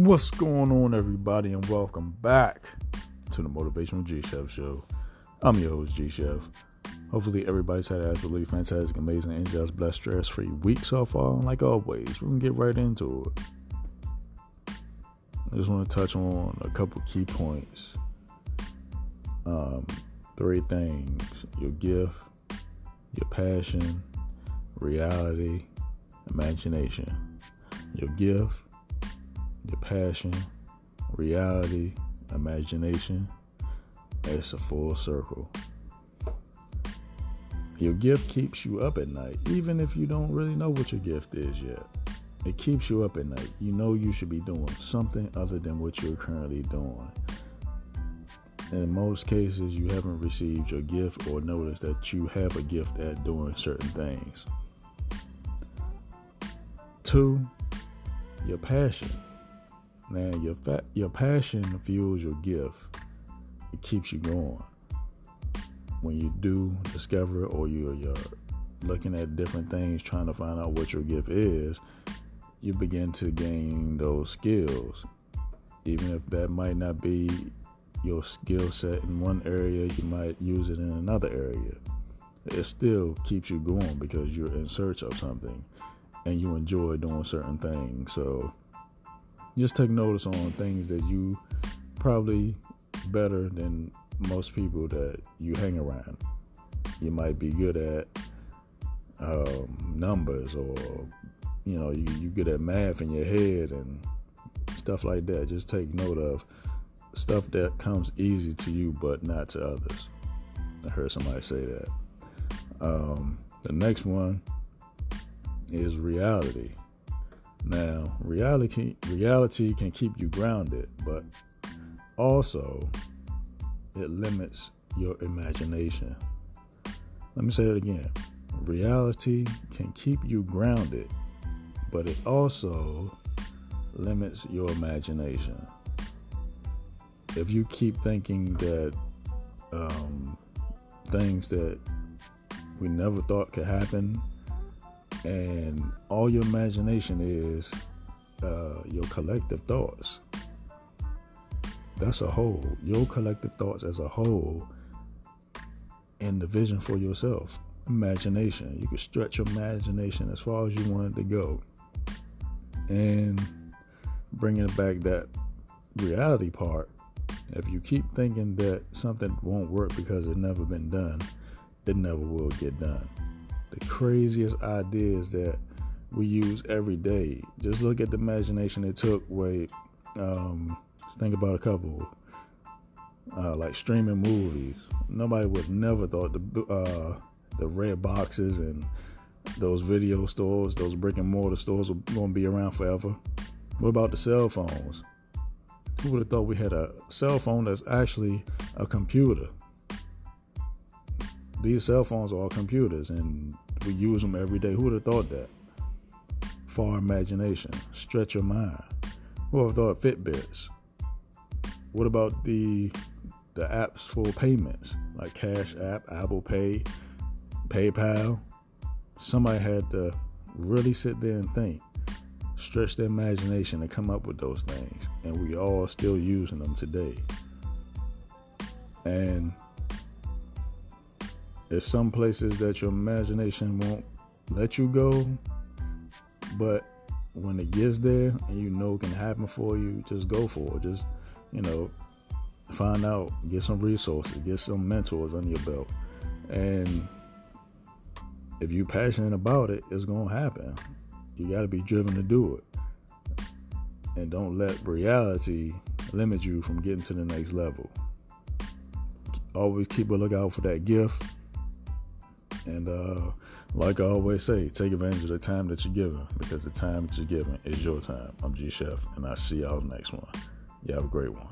What's going on, everybody, and welcome back to the Motivational G Chef Show. I'm your host, G Chef. Hopefully, everybody's had an absolutely fantastic, amazing, and just blessed, stress free week so far. And like always, we're gonna get right into it. I just want to touch on a couple key points. Um, three things your gift, your passion, reality, imagination. Your gift, your passion, reality, imagination. It's a full circle. Your gift keeps you up at night, even if you don't really know what your gift is yet. It keeps you up at night. You know you should be doing something other than what you're currently doing. In most cases, you haven't received your gift or noticed that you have a gift at doing certain things. Two, your passion. Now, your fa- your passion fuels your gift. It keeps you going. When you do discover or you're, you're looking at different things, trying to find out what your gift is, you begin to gain those skills. Even if that might not be your skill set in one area, you might use it in another area. It still keeps you going because you're in search of something and you enjoy doing certain things. So just take notice on things that you probably better than most people that you hang around. You might be good at um, numbers or you know you, you good at math in your head and stuff like that. Just take note of stuff that comes easy to you but not to others. I heard somebody say that. Um, the next one is reality. Now, reality reality can keep you grounded, but also it limits your imagination. Let me say that again. Reality can keep you grounded, but it also limits your imagination. If you keep thinking that um, things that we never thought could happen and all your imagination is uh, your collective thoughts. That's a whole. Your collective thoughts as a whole, and the vision for yourself. Imagination. You can stretch your imagination as far as you want it to go, and bringing back that reality part. If you keep thinking that something won't work because it never been done, it never will get done the craziest ideas that we use every day. Just look at the imagination it took. Wait, um, think about a couple, uh, like streaming movies. Nobody would never thought the uh, the red boxes and those video stores, those brick and mortar stores, were going to be around forever. What about the cell phones? Who would have thought we had a cell phone that's actually a computer? These cell phones are computers and we use them every day. Who would have thought that? Far imagination, stretch your mind. Who would have thought Fitbits? What about the the apps for payments like Cash App, Apple Pay, PayPal? Somebody had to really sit there and think, stretch their imagination and come up with those things, and we all still using them today. And there's some places that your imagination won't let you go, but when it gets there and you know it can happen for you, just go for it. Just, you know, find out, get some resources, get some mentors under your belt. And if you're passionate about it, it's going to happen. You got to be driven to do it. And don't let reality limit you from getting to the next level. Always keep a lookout for that gift and uh, like I always say, take advantage of the time that you're given because the time that you're given is your time. I'm G Chef, and I see y'all next one. You have a great one.